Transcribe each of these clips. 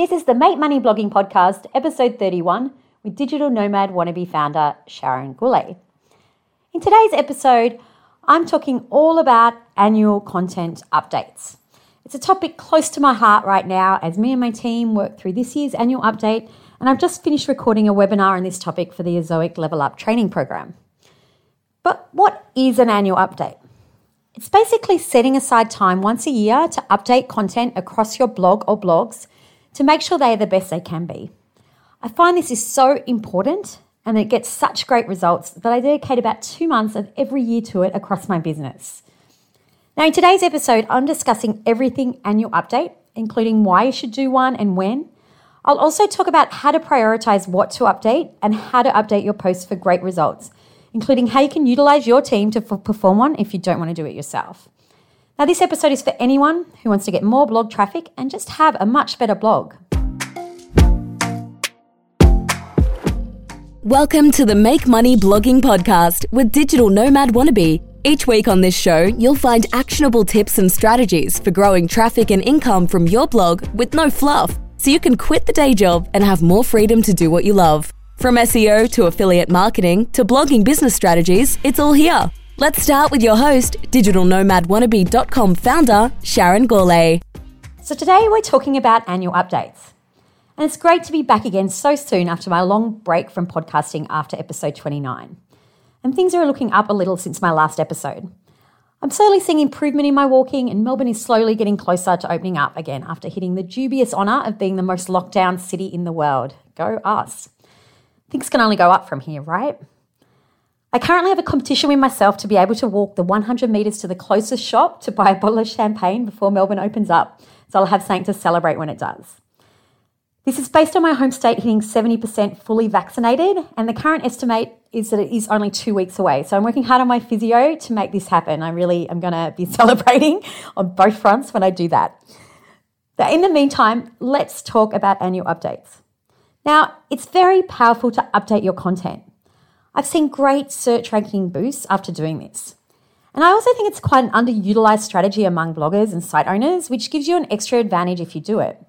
This is the Make Money Blogging Podcast, episode 31, with digital nomad wannabe founder Sharon Gourlay. In today's episode, I'm talking all about annual content updates. It's a topic close to my heart right now as me and my team work through this year's annual update, and I've just finished recording a webinar on this topic for the Ezoic Level Up training program. But what is an annual update? It's basically setting aside time once a year to update content across your blog or blogs to make sure they are the best they can be. I find this is so important and it gets such great results that I dedicate about two months of every year to it across my business. Now, in today's episode, I'm discussing everything annual update, including why you should do one and when. I'll also talk about how to prioritize what to update and how to update your posts for great results, including how you can utilize your team to perform one if you don't want to do it yourself. Now, this episode is for anyone who wants to get more blog traffic and just have a much better blog. Welcome to the Make Money Blogging Podcast with Digital Nomad Wannabe. Each week on this show, you'll find actionable tips and strategies for growing traffic and income from your blog with no fluff, so you can quit the day job and have more freedom to do what you love. From SEO to affiliate marketing to blogging business strategies, it's all here. Let's start with your host, digitalnomadwannabe.com founder, Sharon Gourlay. So, today we're talking about annual updates. And it's great to be back again so soon after my long break from podcasting after episode 29. And things are looking up a little since my last episode. I'm slowly seeing improvement in my walking, and Melbourne is slowly getting closer to opening up again after hitting the dubious honour of being the most locked down city in the world. Go us. Things can only go up from here, right? I currently have a competition with myself to be able to walk the 100 metres to the closest shop to buy a bottle of champagne before Melbourne opens up, so I'll have something to celebrate when it does. This is based on my home state hitting 70% fully vaccinated, and the current estimate is that it is only two weeks away. So I'm working hard on my physio to make this happen. I really am going to be celebrating on both fronts when I do that. But in the meantime, let's talk about annual updates. Now, it's very powerful to update your content. I've seen great search ranking boosts after doing this. And I also think it's quite an underutilized strategy among bloggers and site owners, which gives you an extra advantage if you do it.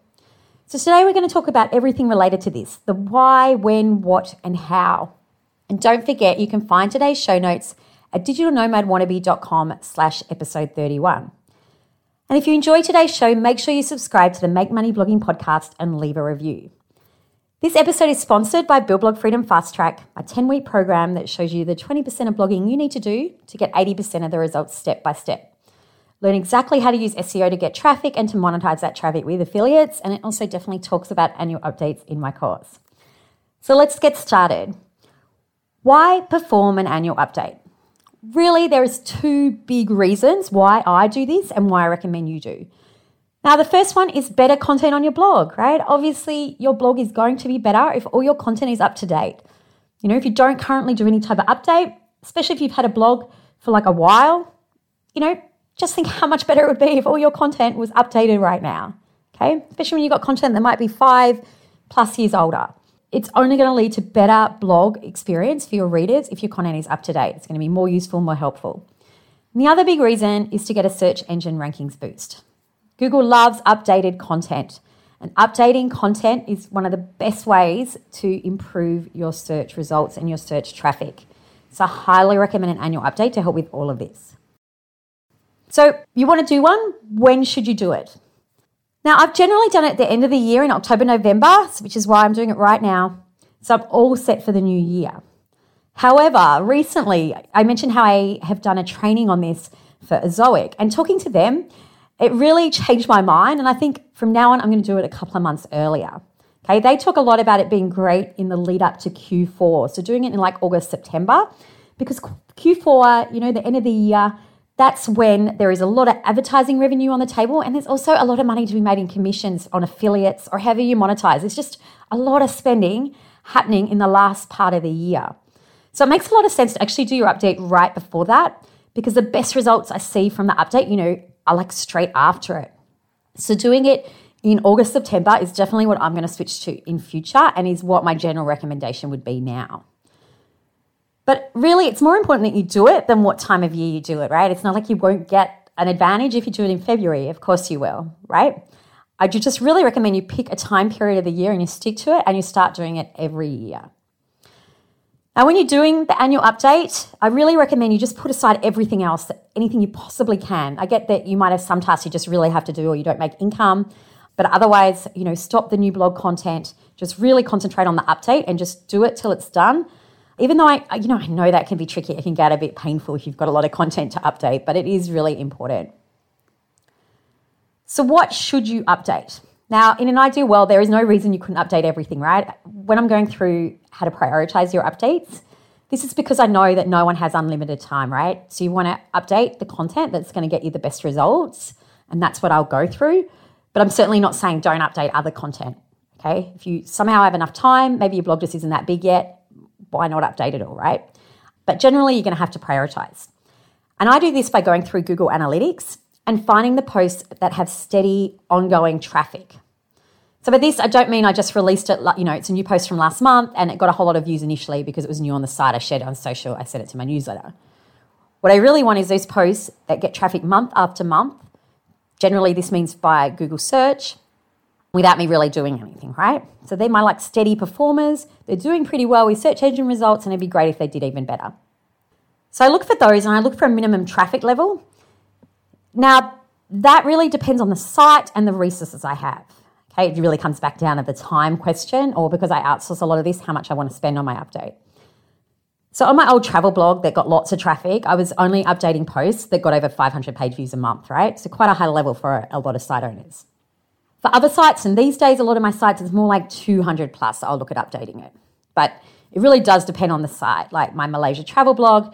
So today we're going to talk about everything related to this the why, when, what, and how. And don't forget, you can find today's show notes at digitalnomadwannabe.com slash episode 31. And if you enjoy today's show, make sure you subscribe to the Make Money Blogging podcast and leave a review. This episode is sponsored by Build Blog Freedom Fast Track, a 10 week program that shows you the 20% of blogging you need to do to get 80% of the results step by step. Learn exactly how to use SEO to get traffic and to monetize that traffic with affiliates, and it also definitely talks about annual updates in my course. So let's get started. Why perform an annual update? Really, there is two big reasons why I do this and why I recommend you do. Now, the first one is better content on your blog, right? Obviously, your blog is going to be better if all your content is up to date. You know, if you don't currently do any type of update, especially if you've had a blog for like a while, you know, just think how much better it would be if all your content was updated right now. Okay, especially when you've got content that might be five plus years older. It's only going to lead to better blog experience for your readers if your content is up to date. It's going to be more useful, more helpful. And the other big reason is to get a search engine rankings boost. Google loves updated content, and updating content is one of the best ways to improve your search results and your search traffic. So, I highly recommend an annual update to help with all of this. So, you want to do one? When should you do it? Now, I've generally done it at the end of the year in October, November, which is why I'm doing it right now. So, I'm all set for the new year. However, recently I mentioned how I have done a training on this for Ezoic and talking to them, it really changed my mind. And I think from now on, I'm going to do it a couple of months earlier. Okay, they talk a lot about it being great in the lead up to Q4. So doing it in like August, September, because Q4, you know, the end of the year, that's when there is a lot of advertising revenue on the table. And there's also a lot of money to be made in commissions on affiliates or however you monetize. It's just a lot of spending happening in the last part of the year. So it makes a lot of sense to actually do your update right before that because the best results I see from the update, you know, are like straight after it. So doing it in August, September is definitely what I'm going to switch to in future and is what my general recommendation would be now. But really, it's more important that you do it than what time of year you do it, right? It's not like you won't get an advantage if you do it in February. Of course you will, right? I just really recommend you pick a time period of the year and you stick to it and you start doing it every year. Now, when you're doing the annual update, I really recommend you just put aside everything else, anything you possibly can. I get that you might have some tasks you just really have to do or you don't make income, but otherwise, you know, stop the new blog content, just really concentrate on the update and just do it till it's done. Even though I, you know, I know that can be tricky, it can get a bit painful if you've got a lot of content to update, but it is really important. So, what should you update? Now, in an ideal world, there is no reason you couldn't update everything, right? When I'm going through how to prioritize your updates, this is because I know that no one has unlimited time, right? So you want to update the content that's going to get you the best results, and that's what I'll go through. But I'm certainly not saying don't update other content. Okay. If you somehow have enough time, maybe your blog just isn't that big yet, why not update it all, right? But generally, you're going to have to prioritize. And I do this by going through Google Analytics and finding the posts that have steady, ongoing traffic. So by this, I don't mean I just released it, you know, it's a new post from last month and it got a whole lot of views initially because it was new on the site. I shared it on social, I sent it to my newsletter. What I really want is those posts that get traffic month after month. Generally, this means by Google search without me really doing anything, right? So they're my like steady performers. They're doing pretty well with search engine results and it'd be great if they did even better. So I look for those and I look for a minimum traffic level. Now, that really depends on the site and the resources I have. Okay, it really comes back down to the time question, or because I outsource a lot of this, how much I want to spend on my update. So on my old travel blog that got lots of traffic, I was only updating posts that got over 500 page views a month, right? So quite a high level for a lot of site owners. For other sites, and these days a lot of my sites is more like 200 plus, I'll look at updating it. But it really does depend on the site. Like my Malaysia travel blog,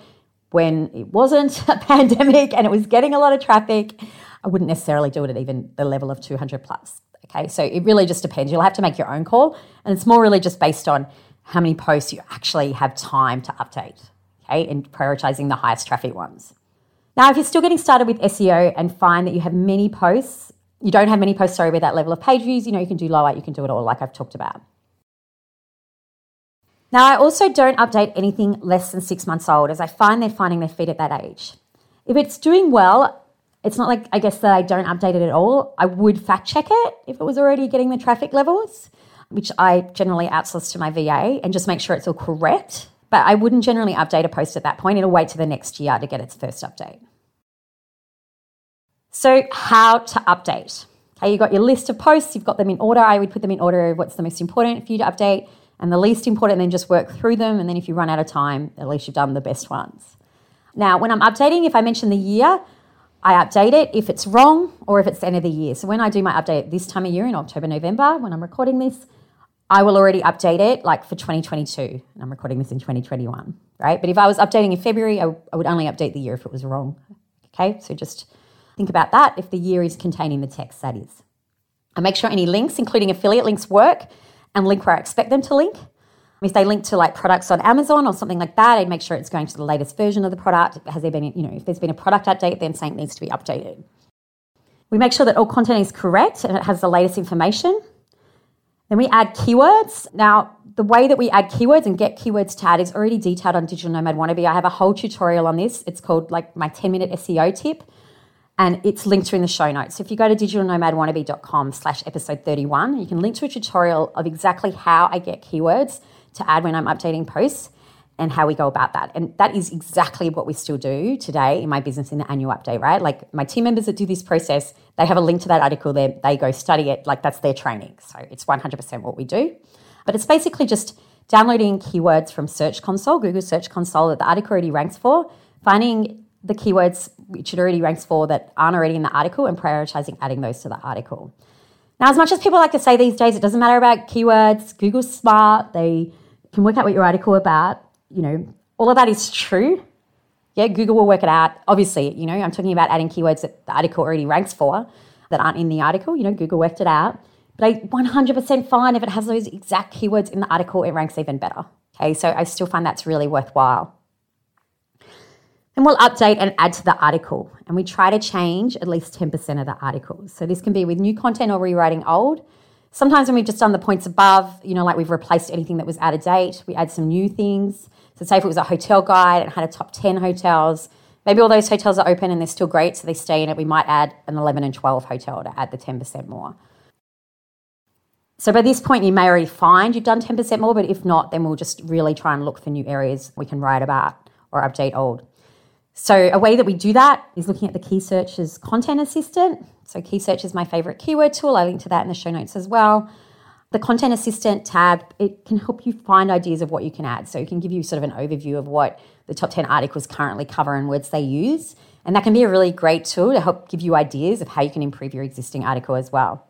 when it wasn't a pandemic and it was getting a lot of traffic, I wouldn't necessarily do it at even the level of 200 plus. Okay, so it really just depends. You'll have to make your own call, and it's more really just based on how many posts you actually have time to update. Okay, and prioritizing the highest traffic ones. Now, if you're still getting started with SEO and find that you have many posts, you don't have many posts, sorry, with that level of page views, you know, you can do low lower, you can do it all, like I've talked about. Now, I also don't update anything less than six months old as I find they're finding their feet at that age. If it's doing well, it's not like I guess that I don't update it at all. I would fact check it if it was already getting the traffic levels, which I generally outsource to my VA and just make sure it's all correct. But I wouldn't generally update a post at that point. It'll wait to the next year to get its first update. So, how to update? Okay, you've got your list of posts, you've got them in order. I would put them in order of what's the most important for you to update and the least important, then just work through them. And then if you run out of time, at least you've done the best ones. Now, when I'm updating, if I mention the year, I update it if it's wrong or if it's the end of the year. So when I do my update this time of year in October, November, when I'm recording this, I will already update it like for 2022. And I'm recording this in 2021, right? But if I was updating in February, I, I would only update the year if it was wrong. Okay, so just think about that if the year is containing the text, that is. I make sure any links, including affiliate links, work and link where I expect them to link. If they link to like products on Amazon or something like that, I'd make sure it's going to the latest version of the product. Has there been, you know, if there's been a product update, then something needs to be updated. We make sure that all content is correct and it has the latest information. Then we add keywords. Now, the way that we add keywords and get keywords to add is already detailed on Digital Nomad Wannabe. I have a whole tutorial on this. It's called like my 10 minute SEO tip and it's linked to in the show notes. So if you go to digitalnomadwannabe.com slash episode 31, you can link to a tutorial of exactly how I get keywords to add when I'm updating posts and how we go about that. And that is exactly what we still do today in my business in the annual update, right? Like my team members that do this process, they have a link to that article there. They go study it. Like that's their training. So it's 100% what we do. But it's basically just downloading keywords from Search Console, Google Search Console that the article already ranks for, finding the keywords which it already ranks for that aren't already in the article and prioritizing adding those to the article. Now, as much as people like to say these days, it doesn't matter about keywords, Google's smart, they can work out what your article about. You know, all of that is true. Yeah, Google will work it out. Obviously, you know, I'm talking about adding keywords that the article already ranks for that aren't in the article. You know, Google worked it out. But I 100% fine if it has those exact keywords in the article, it ranks even better. Okay, so I still find that's really worthwhile. And we'll update and add to the article. And we try to change at least 10% of the articles. So this can be with new content or rewriting old. Sometimes when we've just done the points above, you know, like we've replaced anything that was out of date, we add some new things. So say if it was a hotel guide and had a top 10 hotels, maybe all those hotels are open and they're still great, so they stay in it. We might add an 11 and 12 hotel to add the 10% more. So by this point, you may already find you've done 10% more, but if not, then we'll just really try and look for new areas we can write about or update old. So a way that we do that is looking at the Key Search's content assistant. So Key Search is my favorite keyword tool. I link to that in the show notes as well. The content assistant tab, it can help you find ideas of what you can add. So it can give you sort of an overview of what the top 10 articles currently cover and words they use. And that can be a really great tool to help give you ideas of how you can improve your existing article as well.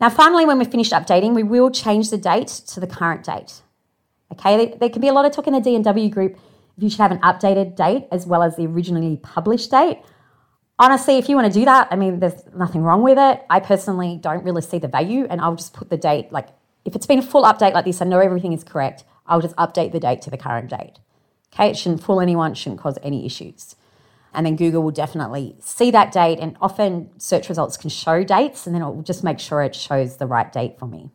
Now, finally, when we've finished updating, we will change the date to the current date. Okay, there can be a lot of talk in the DNW group you should have an updated date as well as the originally published date. Honestly, if you want to do that, I mean, there's nothing wrong with it. I personally don't really see the value, and I'll just put the date, like, if it's been a full update like this, I know everything is correct, I'll just update the date to the current date. Okay, it shouldn't fool anyone, shouldn't cause any issues. And then Google will definitely see that date, and often search results can show dates, and then it will just make sure it shows the right date for me.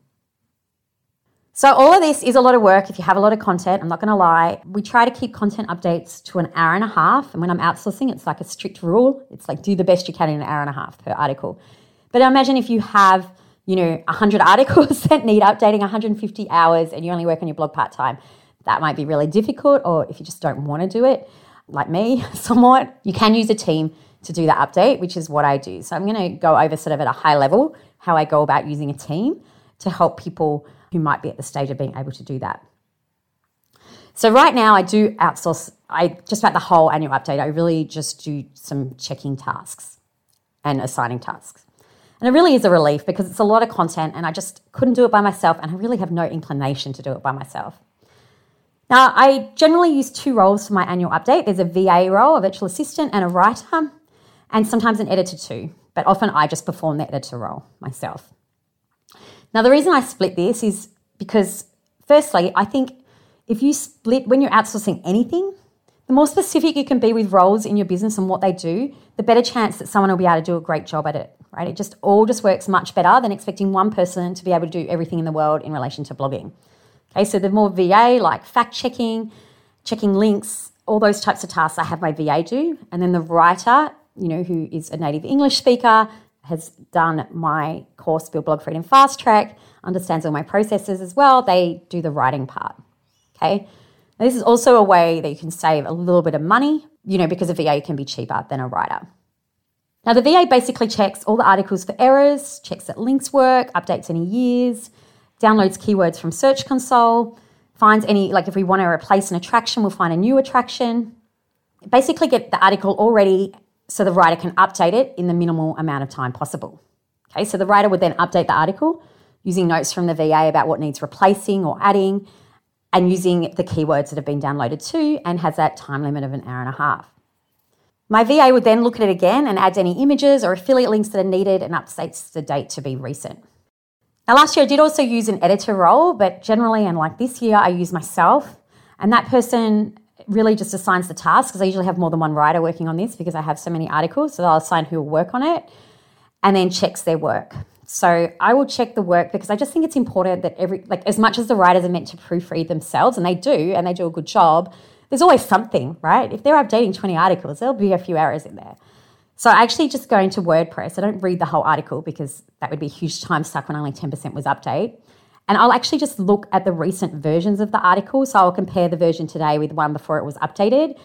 So, all of this is a lot of work if you have a lot of content. I'm not going to lie. We try to keep content updates to an hour and a half. And when I'm outsourcing, it's like a strict rule. It's like do the best you can in an hour and a half per article. But imagine if you have, you know, 100 articles that need updating 150 hours and you only work on your blog part time. That might be really difficult. Or if you just don't want to do it, like me, somewhat, you can use a team to do the update, which is what I do. So, I'm going to go over sort of at a high level how I go about using a team to help people who might be at the stage of being able to do that. So right now I do outsource I just about the whole annual update. I really just do some checking tasks and assigning tasks. And it really is a relief because it's a lot of content and I just couldn't do it by myself and I really have no inclination to do it by myself. Now, I generally use two roles for my annual update. There's a VA role, a virtual assistant, and a writer, and sometimes an editor too. But often I just perform the editor role myself. Now, the reason I split this is because, firstly, I think if you split when you're outsourcing anything, the more specific you can be with roles in your business and what they do, the better chance that someone will be able to do a great job at it, right? It just all just works much better than expecting one person to be able to do everything in the world in relation to blogging. Okay, so the more VA, like fact checking, checking links, all those types of tasks I have my VA do. And then the writer, you know, who is a native English speaker, has done my course Build Blog Freedom Fast Track, understands all my processes as well. They do the writing part. Okay. Now, this is also a way that you can save a little bit of money, you know, because a VA can be cheaper than a writer. Now, the VA basically checks all the articles for errors, checks that links work, updates any years, downloads keywords from Search Console, finds any, like if we want to replace an attraction, we'll find a new attraction. Basically, get the article already so the writer can update it in the minimal amount of time possible. Okay, so the writer would then update the article using notes from the VA about what needs replacing or adding, and using the keywords that have been downloaded too, and has that time limit of an hour and a half. My VA would then look at it again and adds any images or affiliate links that are needed and updates the date to be recent. Now, last year I did also use an editor role, but generally, and like this year, I use myself, and that person really just assigns the task because I usually have more than one writer working on this because I have so many articles. So I'll assign who will work on it and then checks their work. So I will check the work because I just think it's important that every, like, as much as the writers are meant to proofread themselves, and they do, and they do a good job, there's always something, right? If they're updating 20 articles, there'll be a few errors in there. So I actually just go into WordPress. I don't read the whole article because that would be a huge time suck when only 10% was update. And I'll actually just look at the recent versions of the article. So I'll compare the version today with one before it was updated.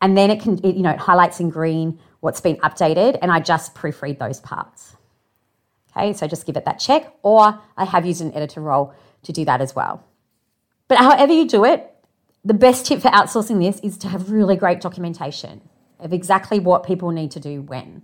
And then it can, it, you know, it highlights in green what's been updated. And I just proofread those parts. Okay, so just give it that check. Or I have used an editor role to do that as well. But however you do it, the best tip for outsourcing this is to have really great documentation of exactly what people need to do when.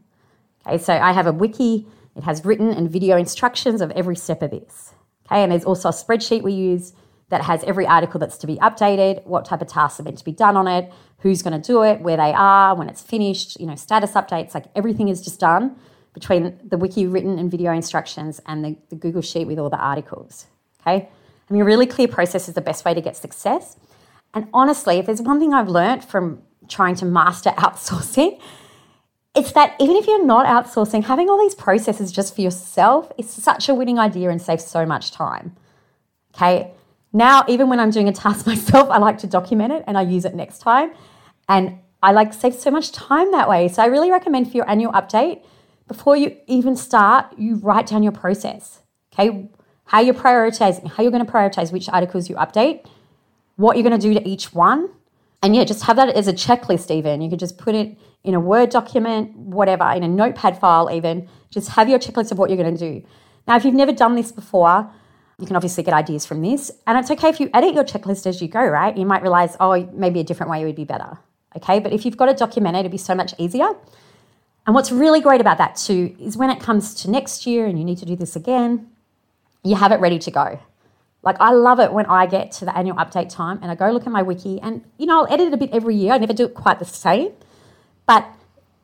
Okay, so I have a wiki, it has written and video instructions of every step of this. Okay, and there's also a spreadsheet we use that has every article that's to be updated, what type of tasks are meant to be done on it, who's going to do it, where they are, when it's finished, you know, status updates, like everything is just done between the wiki written and video instructions and the, the Google Sheet with all the articles. Okay, I mean, a really clear process is the best way to get success. And honestly, if there's one thing I've learned from trying to master outsourcing, it's that even if you're not outsourcing, having all these processes just for yourself is such a winning idea and saves so much time. Okay. Now, even when I'm doing a task myself, I like to document it and I use it next time. And I like save so much time that way. So I really recommend for your annual update, before you even start, you write down your process. Okay. how you're prioritizing, how you're going to prioritize which articles you update, what you're going to do to each one. And yeah, just have that as a checklist, even. You could just put it in a Word document, whatever, in a notepad file, even. Just have your checklist of what you're going to do. Now, if you've never done this before, you can obviously get ideas from this. And it's okay if you edit your checklist as you go, right? You might realize, oh, maybe a different way would be better. Okay. But if you've got it documented, it'd be so much easier. And what's really great about that too is when it comes to next year and you need to do this again, you have it ready to go. Like I love it when I get to the annual update time and I go look at my wiki and you know I'll edit it a bit every year. I never do it quite the same, but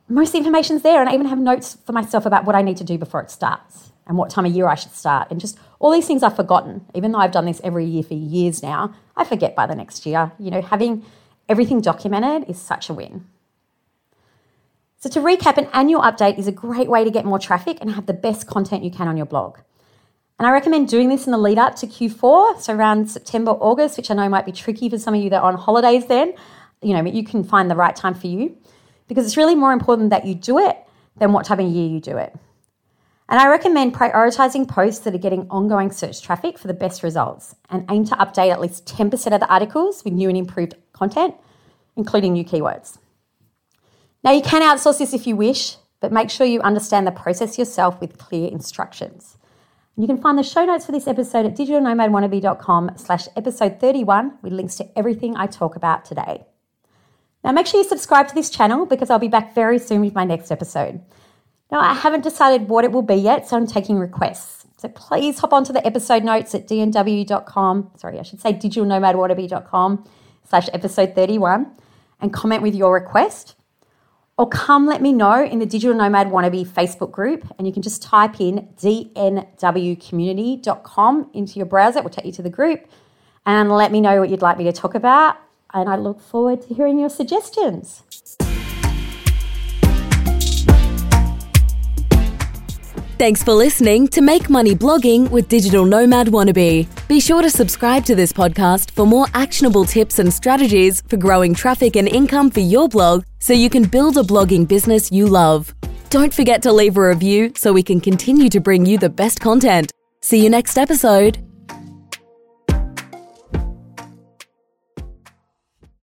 most information's there and I even have notes for myself about what I need to do before it starts and what time of year I should start and just all these things I've forgotten. Even though I've done this every year for years now, I forget by the next year. You know, having everything documented is such a win. So to recap, an annual update is a great way to get more traffic and have the best content you can on your blog. And I recommend doing this in the lead up to Q4, so around September, August, which I know might be tricky for some of you that are on holidays then. You know, you can find the right time for you because it's really more important that you do it than what time of year you do it. And I recommend prioritizing posts that are getting ongoing search traffic for the best results and aim to update at least 10% of the articles with new and improved content, including new keywords. Now, you can outsource this if you wish, but make sure you understand the process yourself with clear instructions. You can find the show notes for this episode at digitalnomadwannabe.com slash episode 31 with links to everything I talk about today. Now make sure you subscribe to this channel because I'll be back very soon with my next episode. Now I haven't decided what it will be yet, so I'm taking requests. So please hop onto the episode notes at dnw.com, sorry, I should say digitalnomadwannabe.com slash episode 31 and comment with your request or come let me know in the Digital Nomad Wannabe Facebook group. And you can just type in dnwcommunity.com into your browser. It will take you to the group and let me know what you'd like me to talk about. And I look forward to hearing your suggestions. Thanks for listening to Make Money Blogging with Digital Nomad Wannabe. Be sure to subscribe to this podcast for more actionable tips and strategies for growing traffic and income for your blog so you can build a blogging business you love. Don't forget to leave a review so we can continue to bring you the best content. See you next episode.